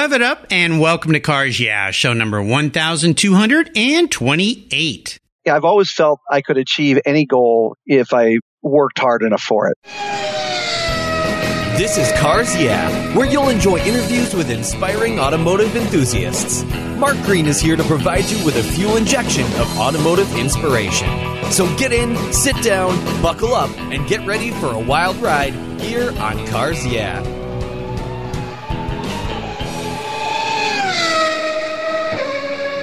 Rev it up and welcome to Cars Yeah, show number 1228. Yeah, I've always felt I could achieve any goal if I worked hard enough for it. This is Cars Yeah, where you'll enjoy interviews with inspiring automotive enthusiasts. Mark Green is here to provide you with a fuel injection of automotive inspiration. So get in, sit down, buckle up, and get ready for a wild ride here on Cars Yeah.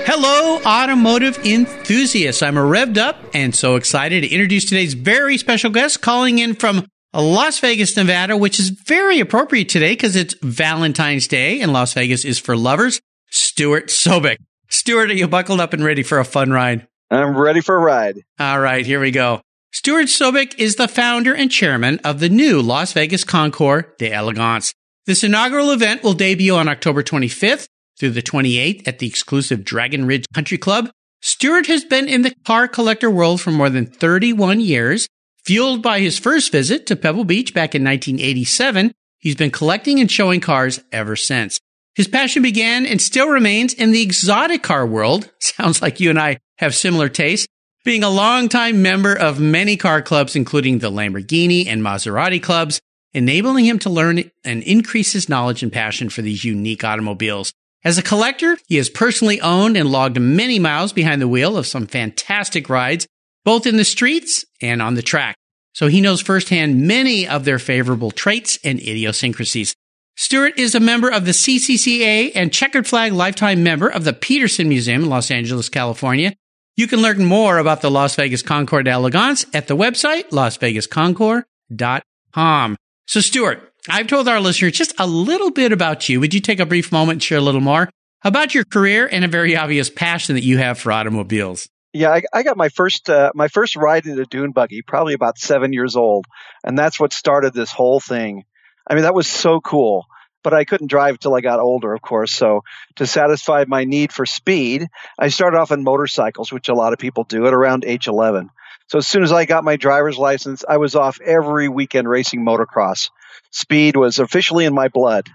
Hello, automotive enthusiasts. I'm revved up and so excited to introduce today's very special guest calling in from Las Vegas, Nevada, which is very appropriate today because it's Valentine's Day and Las Vegas is for lovers. Stuart Sobek. Stuart, are you buckled up and ready for a fun ride? I'm ready for a ride. All right, here we go. Stuart Sobek is the founder and chairman of the new Las Vegas Concours d'Elegance. This inaugural event will debut on October 25th through the 28th at the exclusive Dragon Ridge Country Club. Stuart has been in the car collector world for more than 31 years. Fueled by his first visit to Pebble Beach back in 1987, he's been collecting and showing cars ever since. His passion began and still remains in the exotic car world. Sounds like you and I have similar tastes. Being a longtime member of many car clubs, including the Lamborghini and Maserati clubs, enabling him to learn and increase his knowledge and passion for these unique automobiles. As a collector, he has personally owned and logged many miles behind the wheel of some fantastic rides, both in the streets and on the track. So he knows firsthand many of their favorable traits and idiosyncrasies. Stuart is a member of the CCCA and checkered flag lifetime member of the Peterson Museum in Los Angeles, California. You can learn more about the Las Vegas Concours d'Elegance at the website, lasvegasconcours.com. So Stuart, I've told our listeners just a little bit about you. Would you take a brief moment and share a little more about your career and a very obvious passion that you have for automobiles? Yeah, I, I got my first uh, my first ride in a dune buggy, probably about seven years old, and that's what started this whole thing. I mean, that was so cool. But I couldn't drive till I got older, of course. So to satisfy my need for speed, I started off on motorcycles, which a lot of people do at around age 11. So as soon as I got my driver's license, I was off every weekend racing motocross. Speed was officially in my blood.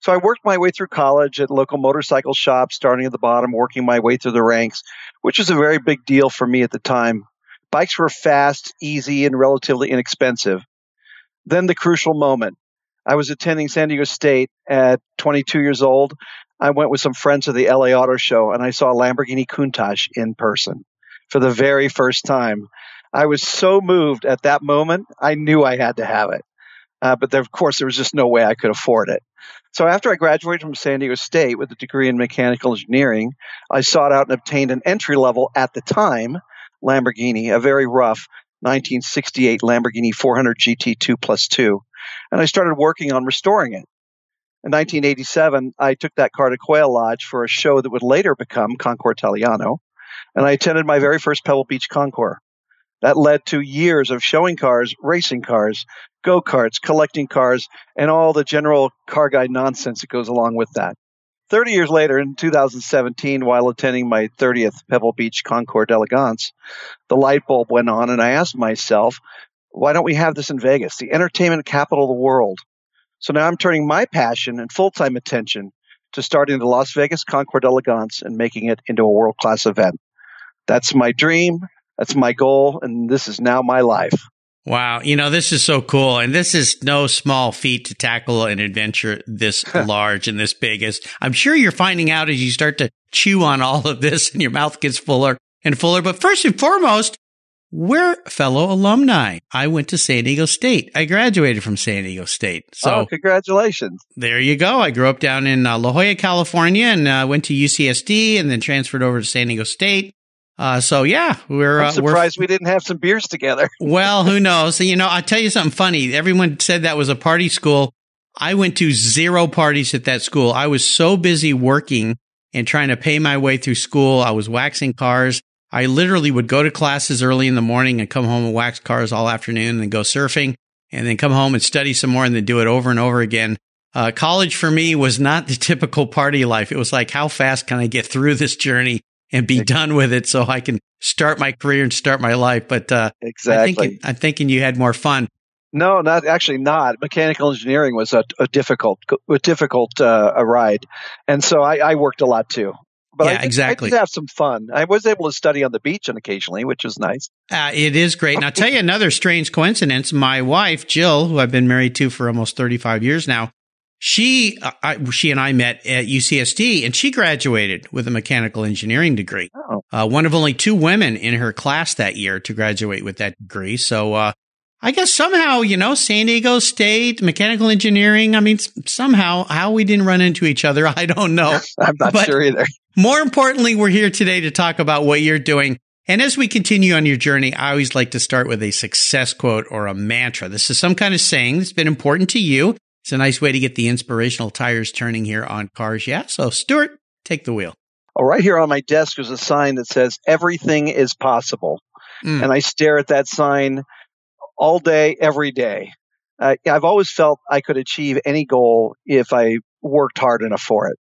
So I worked my way through college at local motorcycle shops, starting at the bottom, working my way through the ranks, which was a very big deal for me at the time. Bikes were fast, easy, and relatively inexpensive. Then the crucial moment. I was attending San Diego State at 22 years old. I went with some friends to the LA Auto Show and I saw a Lamborghini Countach in person for the very first time. I was so moved at that moment. I knew I had to have it. Uh, but there, of course, there was just no way I could afford it. So after I graduated from San Diego State with a degree in mechanical engineering, I sought out and obtained an entry level at the time Lamborghini, a very rough 1968 Lamborghini 400 GT2 plus 2. And I started working on restoring it. In 1987, I took that car to Quail Lodge for a show that would later become Concours Italiano, and I attended my very first Pebble Beach Concours. That led to years of showing cars, racing cars, go karts, collecting cars, and all the general car guy nonsense that goes along with that. 30 years later, in 2017, while attending my 30th Pebble Beach Concours d'Elegance, the light bulb went on, and I asked myself, why don't we have this in Vegas, the entertainment capital of the world? So now I'm turning my passion and full time attention to starting the Las Vegas Concours d'Elegance and making it into a world class event. That's my dream. That's my goal. And this is now my life. Wow. You know, this is so cool. And this is no small feat to tackle an adventure this large and this big as I'm sure you're finding out as you start to chew on all of this and your mouth gets fuller and fuller. But first and foremost, we're fellow alumni. I went to San Diego State. I graduated from San Diego State. So oh, congratulations. There you go. I grew up down in uh, La Jolla, California and uh, went to UCSD and then transferred over to San Diego State. Uh, so yeah, we're I'm surprised we're, we didn't have some beers together. well, who knows? You know, I'll tell you something funny. Everyone said that was a party school. I went to zero parties at that school. I was so busy working and trying to pay my way through school. I was waxing cars. I literally would go to classes early in the morning and come home and wax cars all afternoon and then go surfing and then come home and study some more and then do it over and over again. Uh, college for me was not the typical party life. It was like, how fast can I get through this journey and be done with it so I can start my career and start my life? But, uh, exactly. I'm thinking, I'm thinking you had more fun. No, not actually not. Mechanical engineering was a, a difficult, a difficult uh, a ride, and so I, I, worked a lot too. But yeah, I did, exactly. I did have some fun. I was able to study on the beach and occasionally, which was nice. Uh, it is great. And I'll tell you another strange coincidence. My wife, Jill, who I've been married to for almost 35 years now, she, uh, I, she and I met at UCSD and she graduated with a mechanical engineering degree. Oh. Uh, one of only two women in her class that year to graduate with that degree. So, uh, I guess somehow, you know, San Diego State, mechanical engineering. I mean, somehow how we didn't run into each other, I don't know. I'm not But- sure either. More importantly, we're here today to talk about what you're doing. And as we continue on your journey, I always like to start with a success quote or a mantra. This is some kind of saying that's been important to you. It's a nice way to get the inspirational tires turning here on cars. Yeah. So Stuart, take the wheel. Oh, right here on my desk is a sign that says "Everything is possible," Mm. and I stare at that sign all day, every day. Uh, I've always felt I could achieve any goal if I worked hard enough for it.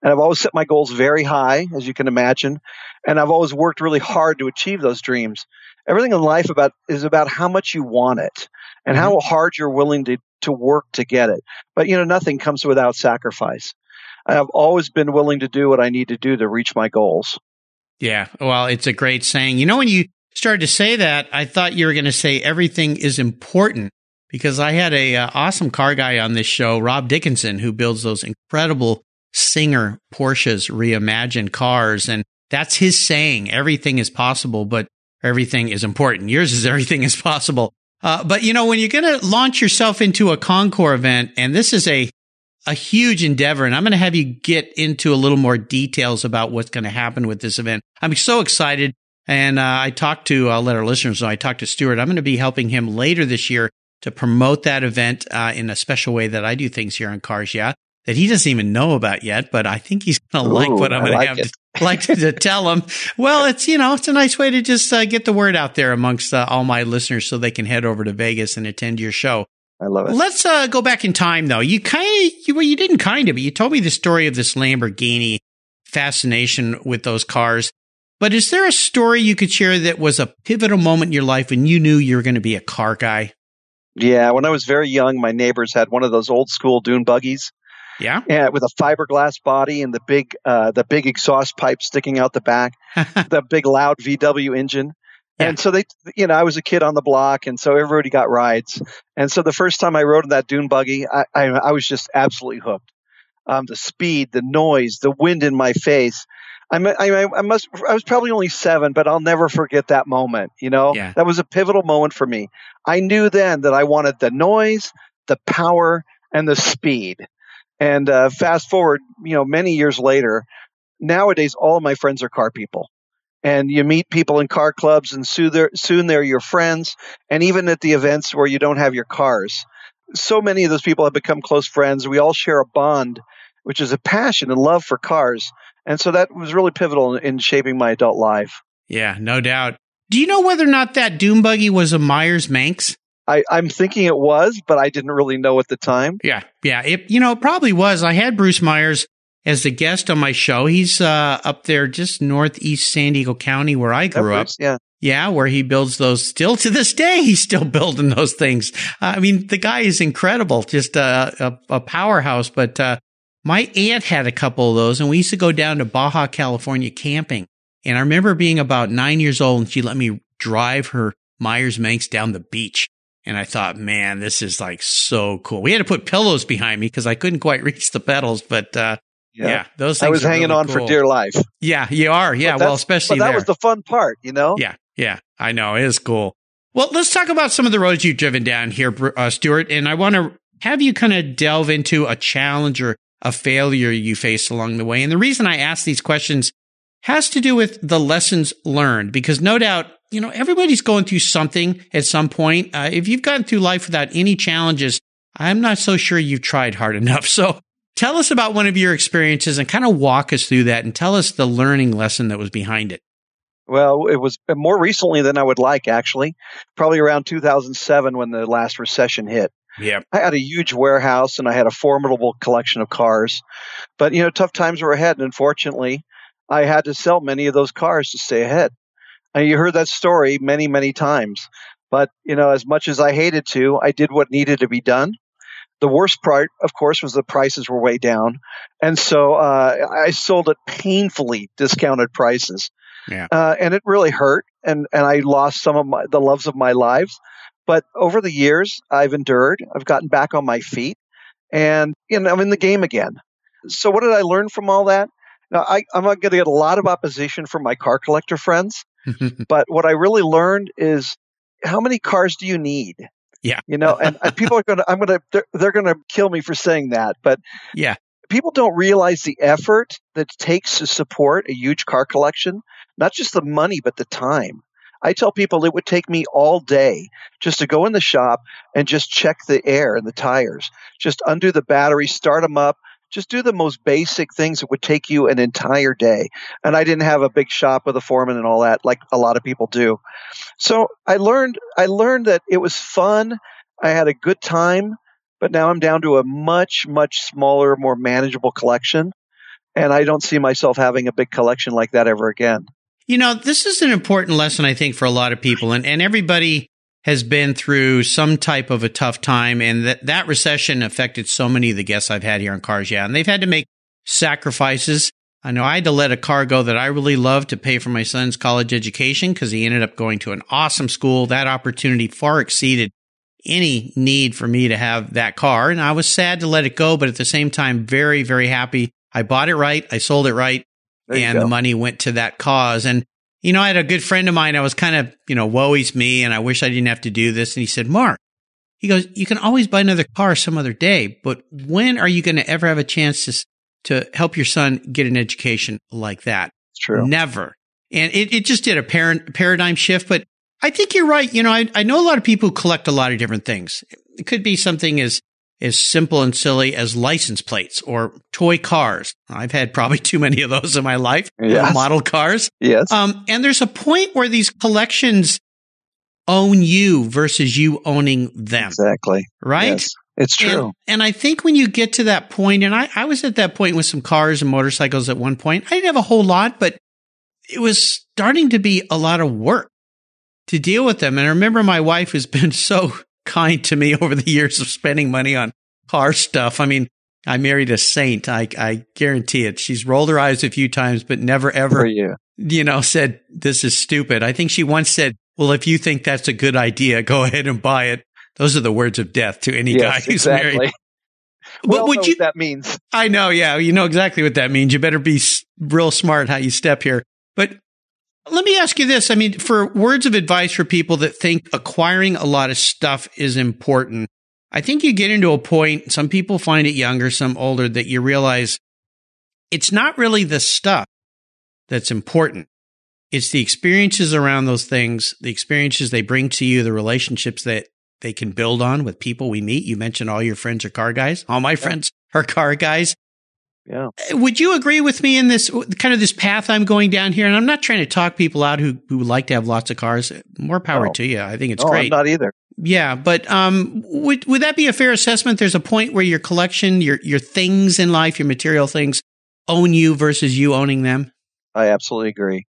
And I've always set my goals very high, as you can imagine. And I've always worked really hard to achieve those dreams. Everything in life about is about how much you want it and how hard you're willing to, to work to get it. But you know, nothing comes without sacrifice. I've always been willing to do what I need to do to reach my goals. Yeah. Well, it's a great saying. You know, when you started to say that, I thought you were going to say everything is important because I had a uh, awesome car guy on this show, Rob Dickinson, who builds those incredible Singer Porsches reimagined cars. And that's his saying. Everything is possible, but everything is important. Yours is everything is possible. Uh, but you know, when you're going to launch yourself into a Concours event, and this is a a huge endeavor, and I'm going to have you get into a little more details about what's going to happen with this event. I'm so excited. And uh, I talked to, I'll let our listeners know, I talked to Stuart. I'm going to be helping him later this year to promote that event uh, in a special way that I do things here on Cars Yeah, that he doesn't even know about yet, but I think he's going to like what I'm going like to have like to, to tell him. Well, it's, you know, it's a nice way to just uh, get the word out there amongst uh, all my listeners so they can head over to Vegas and attend your show. I love it. Let's uh, go back in time, though. You kind of, you, well, you didn't kind of, but you told me the story of this Lamborghini fascination with those cars. But is there a story you could share that was a pivotal moment in your life when you knew you were going to be a car guy? Yeah, when I was very young, my neighbors had one of those old school dune buggies. Yeah. Yeah, with a fiberglass body and the big uh, the big exhaust pipe sticking out the back, the big loud VW engine. Yeah. And so they, you know, I was a kid on the block, and so everybody got rides. And so the first time I rode in that dune buggy, I, I, I was just absolutely hooked. Um, the speed, the noise, the wind in my face. I, I, I must. I was probably only seven, but I'll never forget that moment. You know, Yeah. that was a pivotal moment for me. I knew then that I wanted the noise, the power, and the speed. And uh, fast forward, you know, many years later, nowadays all my friends are car people. And you meet people in car clubs, and soon they're, soon they're your friends. And even at the events where you don't have your cars, so many of those people have become close friends. We all share a bond, which is a passion and love for cars. And so that was really pivotal in, in shaping my adult life. Yeah, no doubt. Do you know whether or not that dune buggy was a Myers Manx? I, I'm thinking it was, but I didn't really know at the time. Yeah, yeah. It, you know, it probably was. I had Bruce Myers as the guest on my show. He's uh, up there just northeast San Diego County where I grew up. Yeah. Yeah, where he builds those still to this day. He's still building those things. I mean, the guy is incredible, just a, a, a powerhouse. But uh, my aunt had a couple of those, and we used to go down to Baja California camping. And I remember being about nine years old, and she let me drive her Myers Manx down the beach. And I thought, man, this is like so cool. We had to put pillows behind me because I couldn't quite reach the pedals. But uh, yeah. those things I was hanging really on for dear life. Yeah, you are. Yeah, well, especially But that there. was the fun part, you know? Yeah, yeah, I know. It is cool. Well, let's talk about some of the roads you've driven down here, uh, Stuart. And I want to have you kind of delve into a challenge or a failure you faced along the way. And the reason I ask these questions has to do with the lessons learned, because no doubt, you know, everybody's going through something at some point. Uh, if you've gotten through life without any challenges, I'm not so sure you've tried hard enough. So tell us about one of your experiences and kind of walk us through that and tell us the learning lesson that was behind it. Well, it was more recently than I would like, actually. Probably around 2007 when the last recession hit. Yeah. I had a huge warehouse and I had a formidable collection of cars. But, you know, tough times were ahead. And unfortunately, I had to sell many of those cars to stay ahead. And you heard that story many, many times. But, you know, as much as I hated to, I did what needed to be done. The worst part, of course, was the prices were way down. And so uh, I sold at painfully discounted prices. Yeah. Uh, and it really hurt. And, and I lost some of my, the loves of my lives. But over the years, I've endured. I've gotten back on my feet and you know, I'm in the game again. So what did I learn from all that? Now, I, I'm going to get a lot of opposition from my car collector friends, but what I really learned is how many cars do you need? Yeah. You know, and, and people are going to, I'm going to, they're, they're going to kill me for saying that, but yeah, people don't realize the effort that it takes to support a huge car collection, not just the money, but the time. I tell people it would take me all day just to go in the shop and just check the air and the tires, just undo the battery, start them up, just do the most basic things that would take you an entire day. And I didn't have a big shop with a foreman and all that like a lot of people do. So I learned I learned that it was fun. I had a good time, but now I'm down to a much much smaller, more manageable collection. And I don't see myself having a big collection like that ever again. You know, this is an important lesson, I think, for a lot of people, and, and everybody has been through some type of a tough time, and that, that recession affected so many of the guests I've had here on Cars Yeah, and they've had to make sacrifices. I know I had to let a car go that I really loved to pay for my son's college education because he ended up going to an awesome school. That opportunity far exceeded any need for me to have that car. And I was sad to let it go, but at the same time, very, very happy. I bought it right. I sold it right and the money went to that cause. And, you know, I had a good friend of mine. I was kind of, you know, woe is me. And I wish I didn't have to do this. And he said, Mark, he goes, you can always buy another car some other day, but when are you going to ever have a chance to, to help your son get an education like that? It's true. Never. And it, it just did a par- paradigm shift, but I think you're right. You know, I, I know a lot of people who collect a lot of different things. It could be something as as simple and silly as license plates or toy cars. I've had probably too many of those in my life. Yes. Model cars. Yes. Um, and there's a point where these collections own you versus you owning them. Exactly. Right? Yes. It's true. And, and, I think when you get to that point, and I, I was at that point with some cars and motorcycles at one point, I didn't have a whole lot, but it was starting to be a lot of work to deal with them. And I remember my wife has been so kind to me over the years of spending money on car stuff. I mean, I married a saint. I, I guarantee it. She's rolled her eyes a few times, but never ever, you. you know, said, this is stupid. I think she once said, well, if you think that's a good idea, go ahead and buy it. Those are the words of death to any yes, guy who's exactly. married. Well, but would you, that means. I know. Yeah. You know exactly what that means. You better be real smart how you step here. But let me ask you this. I mean, for words of advice for people that think acquiring a lot of stuff is important, I think you get into a point, some people find it younger, some older, that you realize it's not really the stuff that's important. It's the experiences around those things, the experiences they bring to you, the relationships that they can build on with people we meet. You mentioned all your friends are car guys. All my friends are car guys. Yeah. Would you agree with me in this kind of this path I'm going down here? And I'm not trying to talk people out who who like to have lots of cars. More power to you. I think it's no, great. I'm not either. Yeah, but um, would would that be a fair assessment? There's a point where your collection, your your things in life, your material things, own you versus you owning them. I absolutely agree,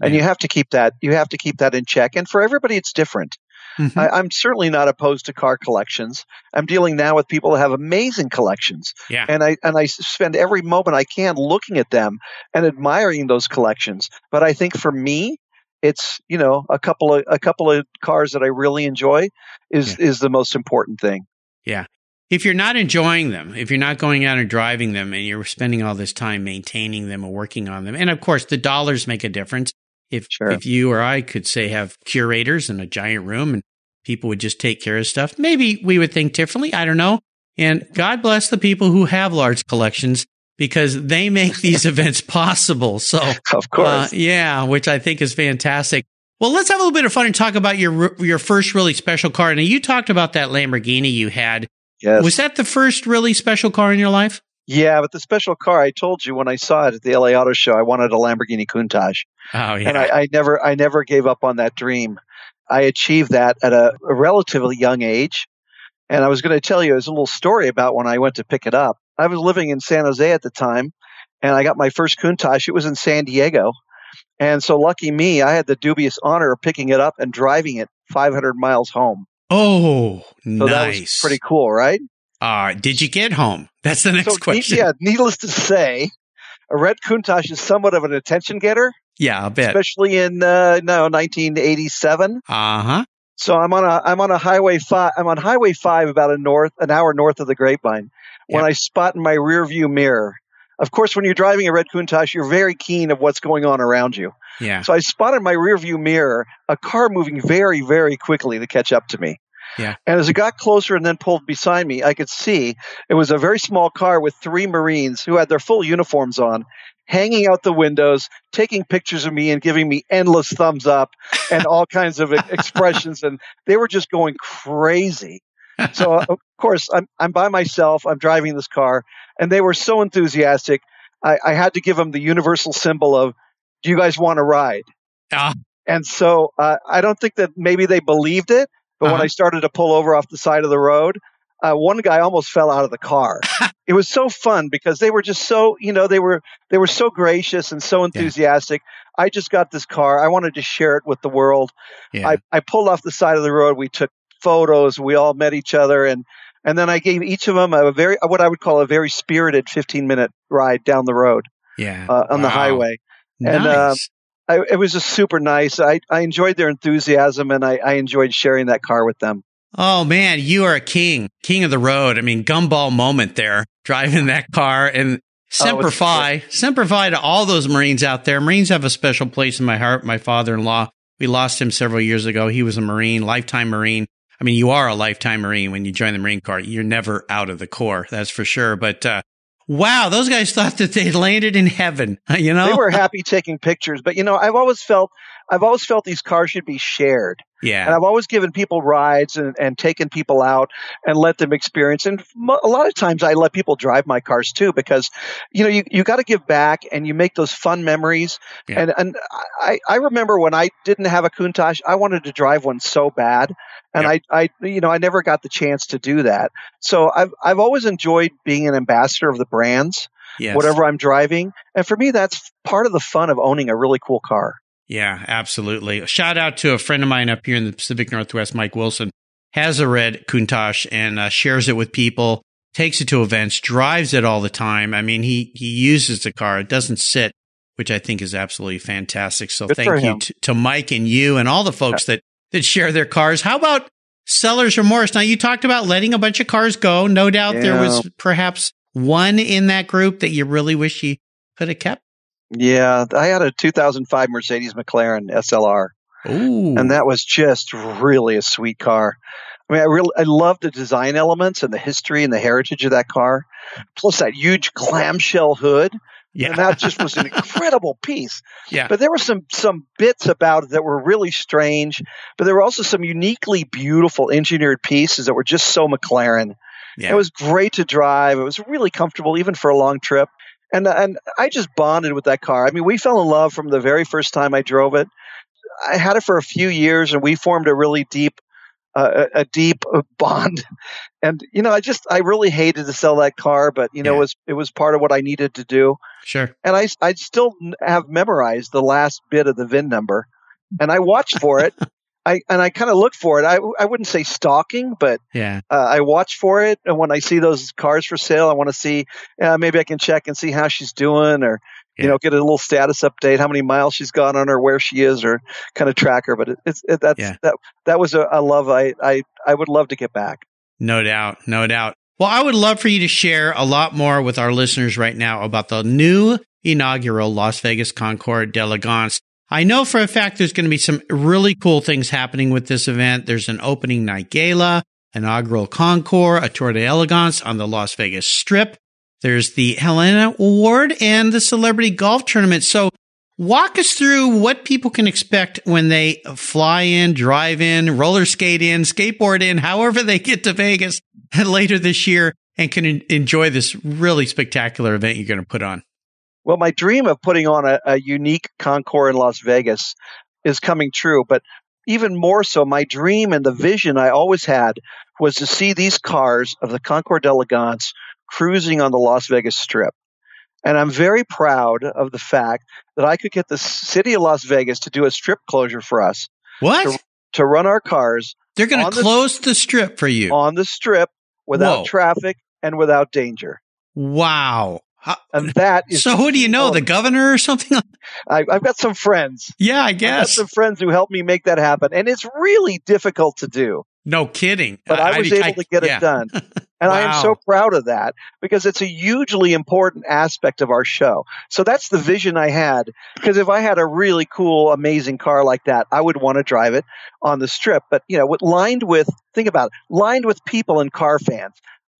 yeah. and you have to keep that you have to keep that in check. And for everybody, it's different. Mm-hmm. I, am certainly not opposed to car collections. I'm dealing now with people that have amazing collections, yeah. and I and I spend every moment I can looking at them and admiring those collections. But I think for me, it's you know a couple of a couple of cars that I really enjoy is yeah. is the most important thing. Yeah. If you're not enjoying them, if you're not going out and driving them and you're spending all this time maintaining them or working on them, and of course the dollars make a difference. If sure. if you or I could say have curators in a giant room and people would just take care of stuff, maybe we would think differently. I don't know. And God bless the people who have large collections because they make these events possible. So, of course, uh, yeah, which I think is fantastic. Well, let's have a little bit of fun and talk about your your first really special car. Now, you talked about that Lamborghini you had. Yes. Was that the first really special car in your life? Yeah, but the special car I told you when I saw it at the LA Auto Show, I wanted a Lamborghini Countach. Oh yeah. And I, I never I never gave up on that dream. I achieved that at a, a relatively young age. And I was going to tell you, there's a little story about when I went to pick it up. I was living in San Jose at the time, and I got my first Countach. It was in San Diego, And so, lucky me, I had the dubious honor of picking it up and driving it 500 miles home. Oh, So nice. that was pretty cool, right? Uh, did you get home? That's the next so, question. Yeah, needless to say, a red Countach is somewhat of an attention getter, Yeah, especially in uh, no 1987. Uh huh. So I'm on a I'm on a highway five. I'm on Highway Five, about a north an hour north of the Grapevine. When Yeah. I spot in my rearview mirror, of course, when you're driving a red Countach, you're very keen of what's going on around you. Yeah. So I spotted in my rearview mirror a car moving very very quickly to catch up to me. Yeah. And as it got closer and then pulled beside me, I could see it was a very small car with three Marines who had their full uniforms on, hanging out the windows, taking pictures of me and giving me endless thumbs up and all kinds of expressions. And they were just going crazy. So, uh, of course, I'm, I'm by myself. I'm driving this car, and they were so enthusiastic. I, I had to give them the universal symbol of, Do you guys want to ride? Ah. And so uh, I don't think that maybe they believed it, but when Uh-huh. I started to pull over off the side of the road, uh, one guy almost fell out of the car. it was so fun because they were just so, you know, they were they were so gracious and so enthusiastic. I just got this car. I wanted to share it with the world. Yeah. I, I pulled off the side of the road. We took photos. We all met each other, and and then I gave each of them a very what I would call a very spirited 15 minute ride down the road yeah. uh, on the Wow. highway. and, uh, nice. I, it was just super nice. I, I enjoyed their enthusiasm, and I, I enjoyed sharing that car with them. Oh man, you are a king, king of the road. I mean, gumball moment there, driving that car and semper Oh, fi, semper fi to all those Marines out there. Marines have a special place in my heart. My father-in-law, we lost him several years ago. He was a Marine, lifetime Marine. I mean, you are a lifetime Marine when you join the Marine Corps. You're never out of the Corps, that's for sure. But uh, wow, those guys thought that they landed in heaven. You know, They were happy taking pictures, but you know, I've always felt I've always felt these cars should be shared. Yeah. And I've always given people rides and, and taken people out and let them experience. And a lot of times I let people drive my cars too because, you know, you, you got to give back and you make those fun memories. Yeah. And, and I, I remember when I didn't have a Countach, I wanted to drive one so bad. And I, I, you know, I never got the chance to do that. So I've, I've always enjoyed being an ambassador of the brands, yes. whatever I'm driving. And for me, that's part of the fun of owning a really cool car. Yeah, absolutely. Shout out to a friend of mine up here in the Pacific Northwest, Mike Wilson, has a red Countach and uh, shares it with people, takes it to events, drives it all the time. I mean, he, he uses the car. It doesn't sit, which I think is absolutely fantastic. So Good thank you to, to Mike and you and all the folks that, that share their cars. How about seller's remorse? Now you talked about letting a bunch of cars go. No doubt there was perhaps one in that group that you really wish you could have kept. Yeah, I had a 2005 Mercedes McLaren SLR. Ooh. and that was just really a sweet car. I mean, I really I love the design elements and the history and the heritage of that car, plus that huge clamshell hood. yeah. And that just was an incredible piece. Yeah. But there were some some bits about it that were really strange, but there were also some uniquely beautiful engineered pieces that were just so McLaren. yeah. It was great to drive. It was really comfortable, even for a long trip. And and I just bonded with that car. I mean, we fell in love from the very first time I drove it. I had it for a few years, and we formed a really deep, uh, a a deep uh, bond. And you know, I just I really hated to sell that car, but you know, Yeah. it was it was part of what I needed to do. sure. And I I still have memorized the last bit of the VIN number, and I watched for it. I and I kind of look for it. I I wouldn't say stalking, but Yeah. uh, I watch for it, and when I see those cars for sale, I want to see uh, maybe I can check and see how she's doing, or you know, get a little status update, how many miles she's gone on, or where she is, or kind of track her. But it, it's it, that's Yeah. that that was a, a love I, I I would love to get back. No doubt. No doubt. Well, I would love for you to share a lot more with our listeners right now about the new inaugural Las Vegas Concours d'Elegance. I know for a fact there's going to be some really cool things happening with this event. There's an opening night gala, inaugural concours, a tour d'elegance on the Las Vegas Strip. There's the Helena Award and the Celebrity Golf Tournament. So walk us through what people can expect when they fly in, drive in, roller skate in, skateboard in, however they get to Vegas later this year and can enjoy this really spectacular event you're going to put on. Well, my dream of putting on a, a unique Concours in Las Vegas is coming true, but even more so, my dream and the vision I always had was to see these cars of the Concours d'Elegance cruising on the Las Vegas Strip. And I'm very proud of the fact that I could get the city of Las Vegas to do a strip closure for us. What? To, to run our cars. They're going to close the, the, strip for you. On the strip without Whoa. traffic and without danger. Wow. And that is so. Who do you know? The um, governor or something? I, have got some friends. Yeah, I guess some friends who helped me make that happen, and it's really difficult to do. No kidding. But I, I was I, able to get yeah. it done. And wow. I am so proud of that because it's a hugely important aspect of our show. So that's the vision I had. Because if I had a really cool, amazing car like that, I would want to drive it on the strip. But, you know, lined with, think about it, lined with people and car fans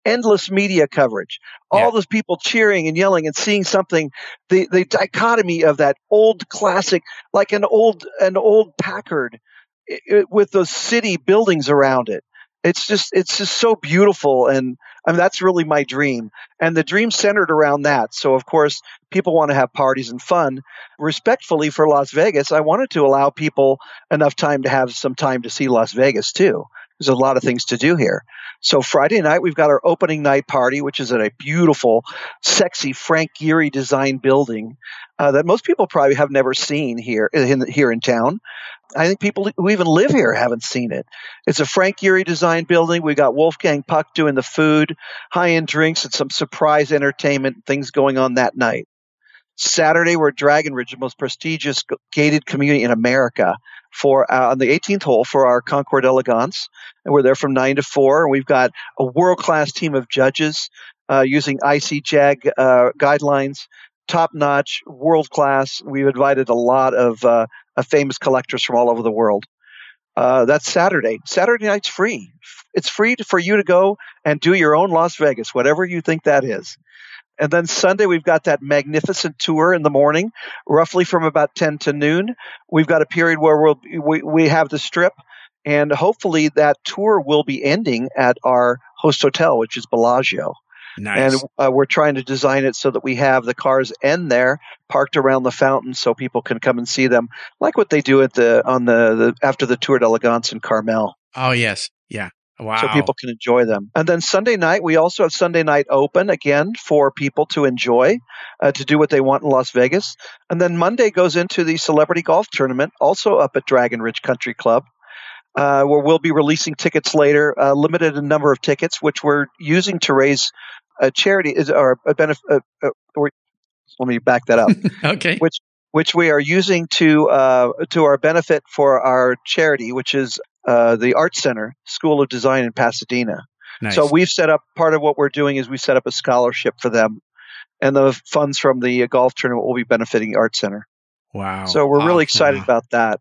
endless media coverage, all yeah. those people cheering and yelling and seeing something, the, the dichotomy of that old classic, like an old, an old Packard it, with those city buildings around it. It's just, it's just so beautiful. And I mean, that's really my dream. And the dream centered around that. So of course, people want to have parties and fun. Respectfully for Las Vegas, I wanted to allow people enough time to have some time to see Las Vegas too. There's a lot of things to do here. So Friday night we've got our opening night party, which is at a beautiful, sexy Frank Gehry design building uh, that most people probably have never seen here in here in town. I think people who even live here haven't seen it. It's a Frank Gehry design building. We got Wolfgang Puck doing the food, high end drinks, and some surprise entertainment things going on that night. Saturday, we're Dragon Ridge, the most prestigious gated community in America, for uh, on the 18th hole for our Concours d'Elegance, and we're there from nine to four. And we've got a world class team of judges uh, using ICJAG uh, guidelines, top notch, world class. We've invited a lot of, uh, of famous collectors from all over the world. Uh, that's Saturday. Saturday night's free. It's free for you to go and do your own Las Vegas, whatever you think that is. And then Sunday, we've got that magnificent tour in the morning, roughly from about 10 to noon. We've got a period where we'll, we, we have the strip, and hopefully that tour will be ending at our host hotel, which is Bellagio. Nice. And uh, we're trying to design it so that we have the cars end there, parked around the fountain, so people can come and see them, like what they do at the on the, the after the Tour d'Elegance in Carmel. Oh yes, yeah. Wow. So people can enjoy them. And then Sunday night, we also have Sunday night open again for people to enjoy, uh, to do what they want in Las Vegas. And then Monday goes into the celebrity golf tournament, also up at Dragon Ridge Country Club. Uh, where we'll be releasing tickets later, uh, limited number of tickets, which we're using to raise a charity or a benefit. Uh, uh, let me back that up. okay. Which which we are using to uh, to our benefit for our charity, which is uh, the Art Center School of Design in Pasadena. Nice. So we've set up part of what we're doing is we set up a scholarship for them, and the funds from the golf tournament will be benefiting the Art Center. Wow! So we're really excited about that.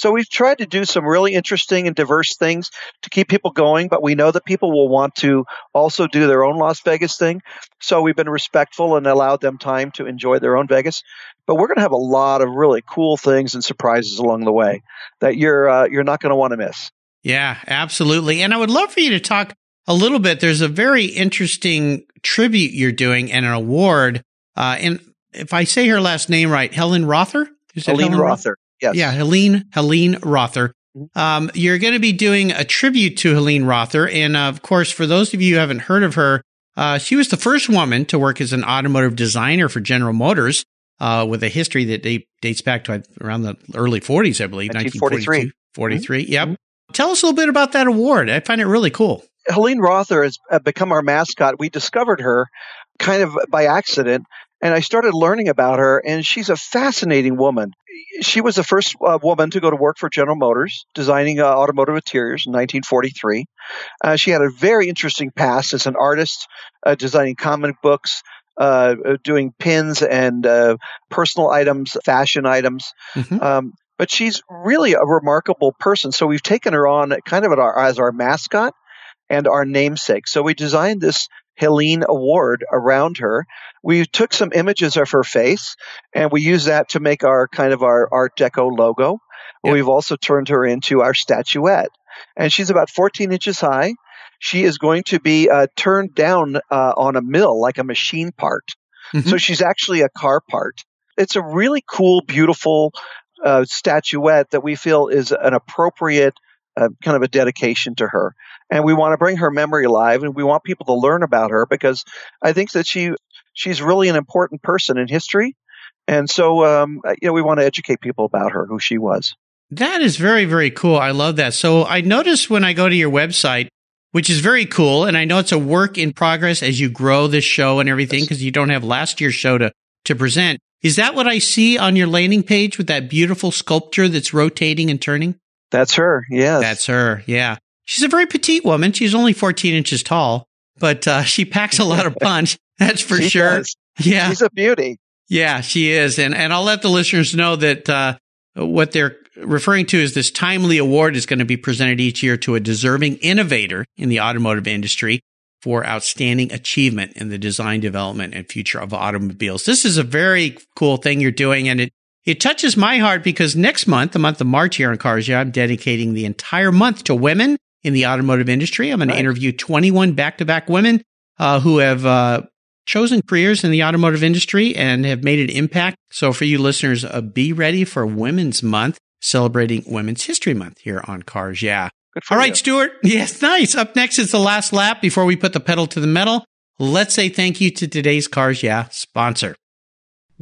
So we've tried to do some really interesting and diverse things to keep people going, but we know that people will want to also do their own Las Vegas thing. So we've been respectful and allowed them time to enjoy their own Vegas. But we're going to have a lot of really cool things and surprises along the way that you're uh, you're not going to want to miss. Yeah, absolutely. And I would love for you to talk a little bit. There's a very interesting tribute you're doing and an award. Uh, and if I say her last name right, Helen Rother? Is Helen Rother. Yes. Yeah, Helene, Helene Rother. Mm-hmm. Um, you're going to be doing a tribute to Helene Rother. And of course, for those of you who haven't heard of her, uh, she was the first woman to work as an automotive designer for General Motors, uh, with a history that dates back to around the early 40s, I believe, 1943. 43. Mm-hmm. Yep. Mm-hmm. Tell us a little bit about that award. I find it really cool. Helene Rother has uh, become our mascot. We discovered her kind of by accident and I started learning about her, and she's a fascinating woman. She was the first uh, woman to go to work for General Motors, designing uh, automotive interiors in 1943. Uh, she had a very interesting past as an artist, uh, designing comic books, uh, uh, doing pins and personal items, fashion items. Mm-hmm. Um, but she's really a remarkable person. So we've taken her on kind of our, as our mascot and our namesake. So we designed this Helene Award around her. We took some images of her face and we used that to make our kind of our Art Deco logo. Yep. We've also turned her into our statuette. And she's about 14 inches high. She is going to be uh, turned down uh, on a mill like a machine part. Mm-hmm. So she's actually a car part. It's a really cool, beautiful uh, statuette that we feel is an appropriate uh, kind of a dedication to her and we want to bring her memory alive and we want people to learn about her because I think that she she's really an important person in history. And so, um, you know, we want to educate people about her, who she was. That is very, very cool. I love that. So I noticed when I go to your website, which is very cool, and I know it's a work in progress as you grow this show and everything because you don't have last year's show to, to present. Is that what I see on your landing page with that beautiful sculpture that's rotating and turning? That's her. Yes. That's her. Yeah. She's a very petite woman. She's only 14 inches tall, but uh, she packs a lot of punch. That's for She sure. does. Yeah. She's a beauty. Yeah, she is. And, and I'll let the listeners know that, uh, what they're referring to is this timely award is going to be presented each year to a deserving innovator in the automotive industry for outstanding achievement in the design, development, and future of automobiles. This is a very cool thing you're doing, and it it touches my heart because next month, the month of March here on Cars Yeah, I'm dedicating the entire month to women in the automotive industry. I'm going to interview 21 back-to-back women uh, who have uh, chosen careers in the automotive industry and have made an impact. So for you listeners, uh, be ready for Women's Month, celebrating Women's History Month here on Cars Yeah. All you. Stuart. Yes, nice. Up next is the last lap before we put the pedal to the metal. Let's say thank you to today's Cars Yeah sponsor.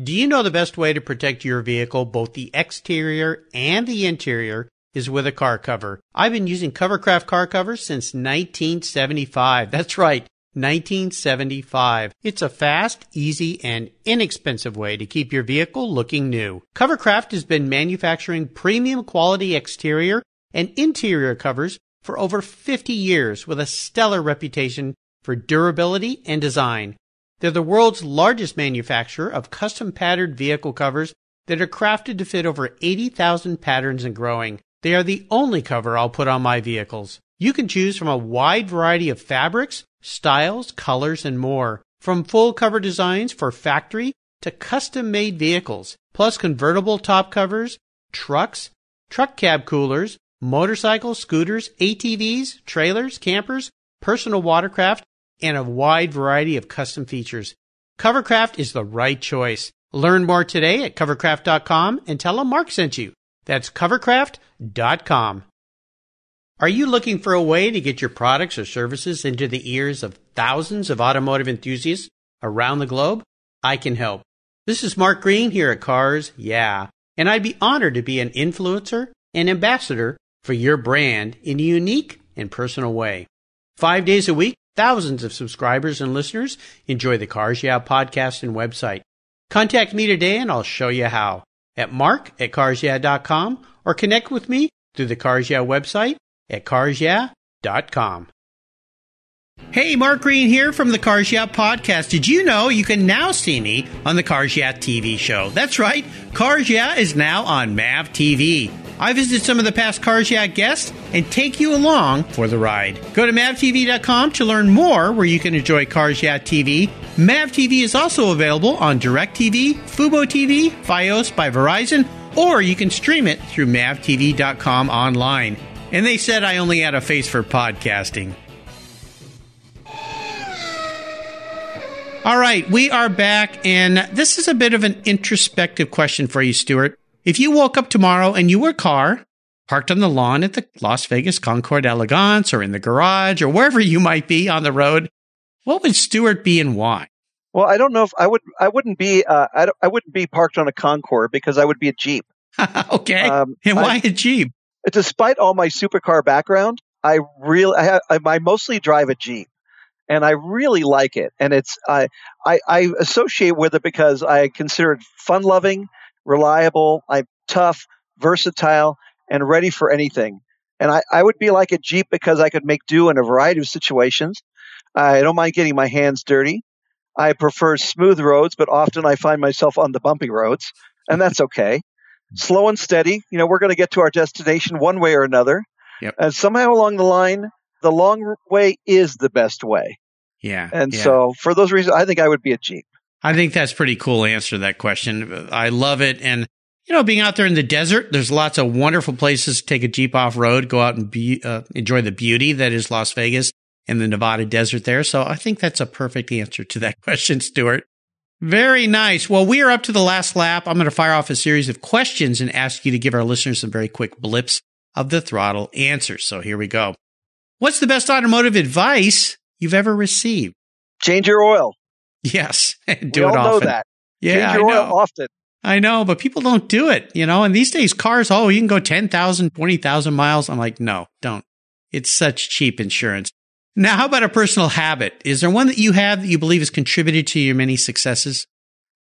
Do you know the best way to protect your vehicle, both the exterior and the interior, is with a car cover? I've been using Covercraft car covers since 1975. That's right. 1975. It's a fast, easy, and inexpensive way to keep your vehicle looking new. Covercraft has been manufacturing premium quality exterior and interior covers for over 50 years with a stellar reputation for durability and design. They're the world's largest manufacturer of custom patterned vehicle covers that are crafted to fit over 80,000 patterns and growing. They are the only cover I'll put on my vehicles. You can choose from a wide variety of fabrics, styles, colors, and more. From full cover designs for factory to custom made vehicles, plus convertible top covers, trucks, truck cab coolers, motorcycles, scooters, ATVs, trailers, campers, personal watercraft, and a wide variety of custom features. Covercraft is the right choice. Learn more today at covercraft.com and tell them Mark sent you. That's covercraft.com. Are you looking for a way to get your products or services into the ears of thousands of automotive enthusiasts around the globe? I can help. This is Mark Green here at Cars Yeah, and I'd be honored to be an influencer and ambassador for your brand in a unique and personal way. Five days a week, thousands of subscribers and listeners enjoy the Cars Yeah podcast and website. Contact me today and I'll show you how at mark at carsyeah.com or connect with me through the Cars Yeah website at carsyeah.com. Hey, Mark Green here from the Cars Yeah podcast. Did you know you can now see me on the Cars Yeah TV show? That's right, Cars Yeah is now on MAV TV. I visit some of the past Cars Yeah guests and take you along for the ride. Go to mavtv.com to learn more where you can enjoy Cars Yeah TV. MAV TV is also available on DirecTV, Fubo TV, Fios by Verizon, or you can stream it through mavtv.com online. And they said I only had a face for podcasting. All right, we are back, and this is a bit of an introspective question for you, Stuart. If you woke up tomorrow and you were a car parked on the lawn at the Las Vegas Concours d'Elegance or in the garage or wherever you might be on the road, what would Stuart be and why? Well, I don't know if I would. I wouldn't be. Uh, I, I wouldn't be parked on a Concours because I would be a Jeep. okay. Um, and why a Jeep? despite all my supercar background, I really I, have, I, I mostly drive a Jeep, and I really like it. And it's I I, I associate with it because I consider it fun loving, reliable, I'm tough, versatile, and ready for anything. And I, I would be like a Jeep because I could make do in a variety of situations. I don't mind getting my hands dirty. I prefer smooth roads, but often I find myself on the bumpy roads, and that's okay. Mm-hmm. Slow and steady. You know, we're going to get to our destination one way or another. Yep. And somehow along the line, the long way is the best way. Yeah. And yeah. so, for those reasons, I think I would be a Jeep. I think that's pretty cool answer to that question. I love it. And, you know, being out there in the desert, there's lots of wonderful places to take a Jeep off road, go out and be, uh, enjoy the beauty that is Las Vegas and the Nevada desert there. So I think that's a perfect answer to that question, Stuart. Very nice. Well, we are up to the last lap. I'm going to fire off a series of questions and ask you to give our listeners some very quick blips of the throttle answers. So here we go. What's the best automotive advice you've ever received? Change your oil. Yes, do we it all know often. that. Yeah, Change your I know. oil often. I know, but people don't do it, you know. And these days, cars, oh, you can go 10,000, 20,000 miles. I'm like, no, don't. It's such cheap insurance. Now, how about a personal habit? Is there one that you have that you believe has contributed to your many successes?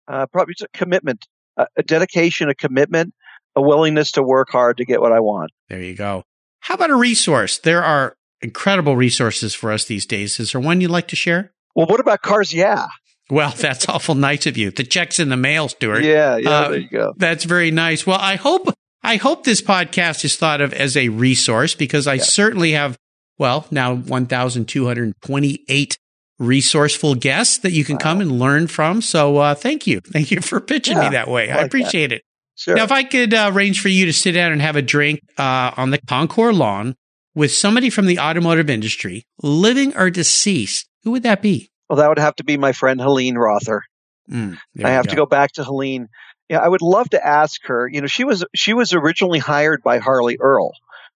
Uh, probably just a commitment, a, a dedication, a commitment, a willingness to work hard to get what I want. There you go. How about a resource? There are incredible resources for us these days. Is there one you'd like to share? Well, what about cars? Yeah. Well, that's awful nice of you. The check's in the mail, Stuart. Yeah. Yeah. Uh, there you go. That's very nice. Well, I hope I hope this podcast is thought of as a resource because I Yeah. certainly have well now one thousand two hundred twenty eight resourceful guests that you can Wow. come and learn from. So uh, thank you, thank you for pitching me that way. I I like appreciate it. Sure. Now, if I could uh, arrange for you to sit down and have a drink uh, on the Concours lawn with somebody from the automotive industry, living or deceased, who would that be? Well, that would have to be my friend Helene Rother. Mm, I have to go back to Helene. Yeah, I would love to ask her. You know, she was she was originally hired by Harley Earl,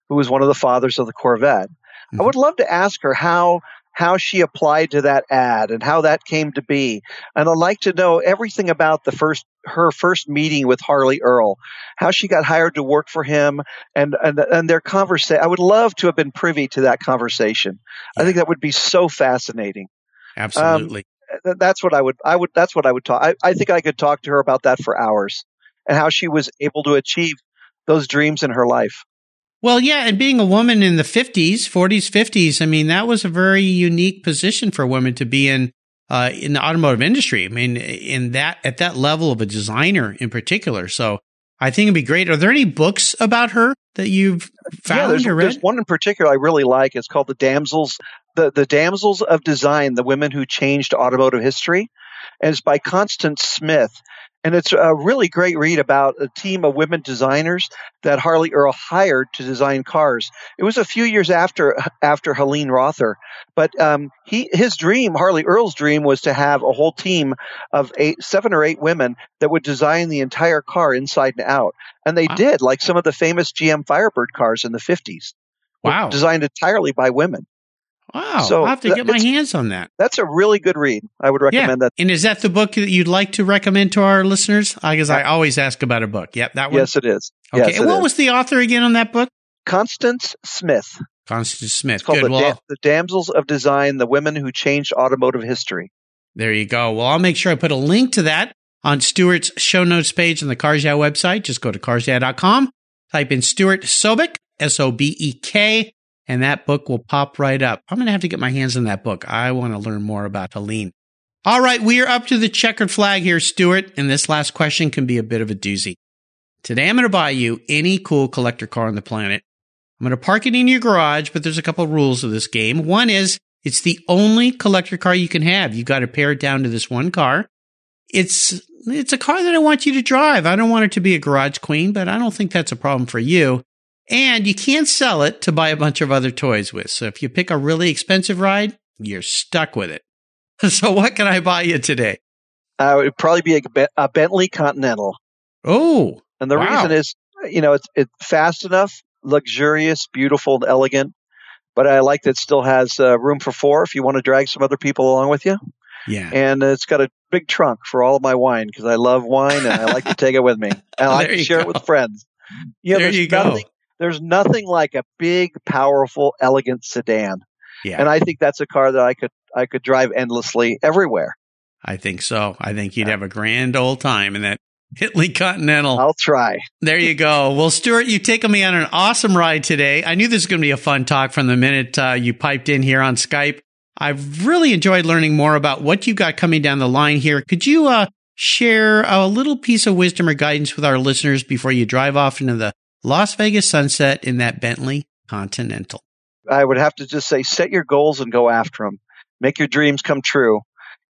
who was one of the fathers of the Corvette. I Mhm. would love to ask her how how she applied to that ad and how that came to be. And I'd like to know everything about the first her first meeting with Harley Earl, how she got hired to work for him, and and and their conversation. I would love to have been privy to that conversation. I think that would be so fascinating Absolutely. th- that's what I would I would that's what I would talk. I, I think I could talk to her about that for hours and how she was able to achieve those dreams in her life. Well, yeah, and being a woman in the 50s, 40s, 50s, I mean, that was a very unique position for women to be in uh, in the automotive industry. I mean, in that at that level of a designer in particular. So I think it'd be great. Are there any books about her that you've yeah, found there's, or there's one in particular I really like. It's called the Damsels the the Damsels of Design: The Women Who Changed Automotive History, and it's by Constance Smith. And it's a really great read about a team of women designers that Harley Earl hired to design cars. It was a few years after after Helene Rother, but um, he his dream, Harley Earl's dream, was to have a whole team of eight, seven or eight women that would design the entire car inside and out, and they Wow. did, like some of the famous GM Firebird cars in the fifties. Wow. designed entirely by women. Wow. So I'll have to get my hands on that. That's a really good read. I would recommend that. And is that the book that you'd like to recommend to our listeners? Because I always ask about a book. Yep, that one. Yes, it is. Okay. Yes, and what is. was the author again on that book? Constance Smith? Constance Smith. It's called Good. the, Well, da- the Damsels of Design: The Women Who Changed Automotive History. There you go. Well, I'll make sure I put a link to that on Stuart's show notes page on the Cars Yeah website. Just go to carsyeah.com, type in Stuart Sobek, S O B E K, and that book will pop right up. I'm going to have to get my hands on that book. I want to learn more about Helene. All right, we are up to the checkered flag here, Stuart, and this last question can be a bit of a doozy. Today, I'm going to buy you any cool collector car on the planet. I'm going to park it in your garage, but there's a couple rules of this game. One is it's the only collector car you can have. You've got to pare it down to this one car. It's it's a car that I want you to drive. I don't want it to be a garage queen, but I don't think that's a problem for you. And you can't sell it to buy a bunch of other toys with. So if you pick a really expensive ride, you're stuck with it. So what can I buy you today? Uh, it would probably be a, a Bentley Continental, Oh, and the Wow. reason is, you know, it's it's fast enough, luxurious, beautiful, and elegant. But I like that it still has uh, room for four if you want to drag some other people along with you. yeah. And it's got a big trunk for all of my wine because I love wine and I like to take it with me. And I like to share it with friends. You know, there you go. There's nothing like a big, powerful, elegant sedan. Yeah. And I think that's a car that I could I could drive endlessly everywhere. I think so. I think you'd have a grand old time in that Bentley Continental. I'll try. There you go. Well, Stuart, you've taken me on an awesome ride today. I knew this was going to be a fun talk from the minute uh, you piped in here on Skype. I've really enjoyed learning more about what you've got coming down the line here. Could you uh, share a little piece of wisdom or guidance with our listeners before you drive off into the Las Vegas sunset in that Bentley Continental? I would have to just say set your goals and go after them. Make your dreams come true.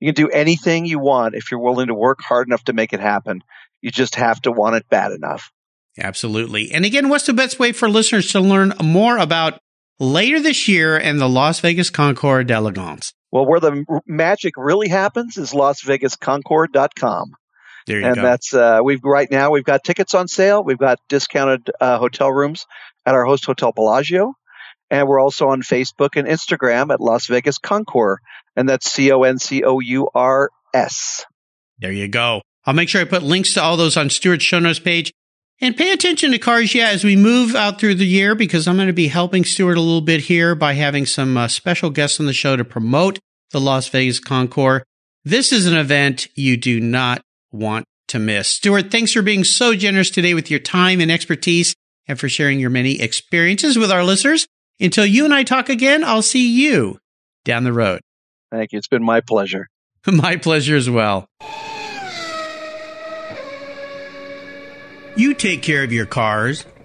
You can do anything you want if you're willing to work hard enough to make it happen. You just have to want it bad enough. Absolutely. And again, what's the best way for listeners to learn more about later this year and the Las Vegas Concours d'Elegance? Well, where the magic really happens is lasvegasconcours.com. There you and go. that's uh, we've right now we've got tickets on sale. We've got discounted uh, hotel rooms at our host hotel Bellagio, and we're also on Facebook and Instagram at Las Vegas Concours, and that's C O N C O U R S. There you go. I'll make sure I put links to all those on Stuart's show notes page. And pay attention to Cars Yeah as we move out through the year because I'm going to be helping Stuart a little bit here by having some uh, special guests on the show to promote the Las Vegas Concours. This is an event you do not want to miss. Stuart, thanks for being so generous today with your time and expertise and for sharing your many experiences with our listeners. Until you and I talk again, I'll see you down the road. Thank you. It's been my pleasure. my pleasure as well. You take care of your cars,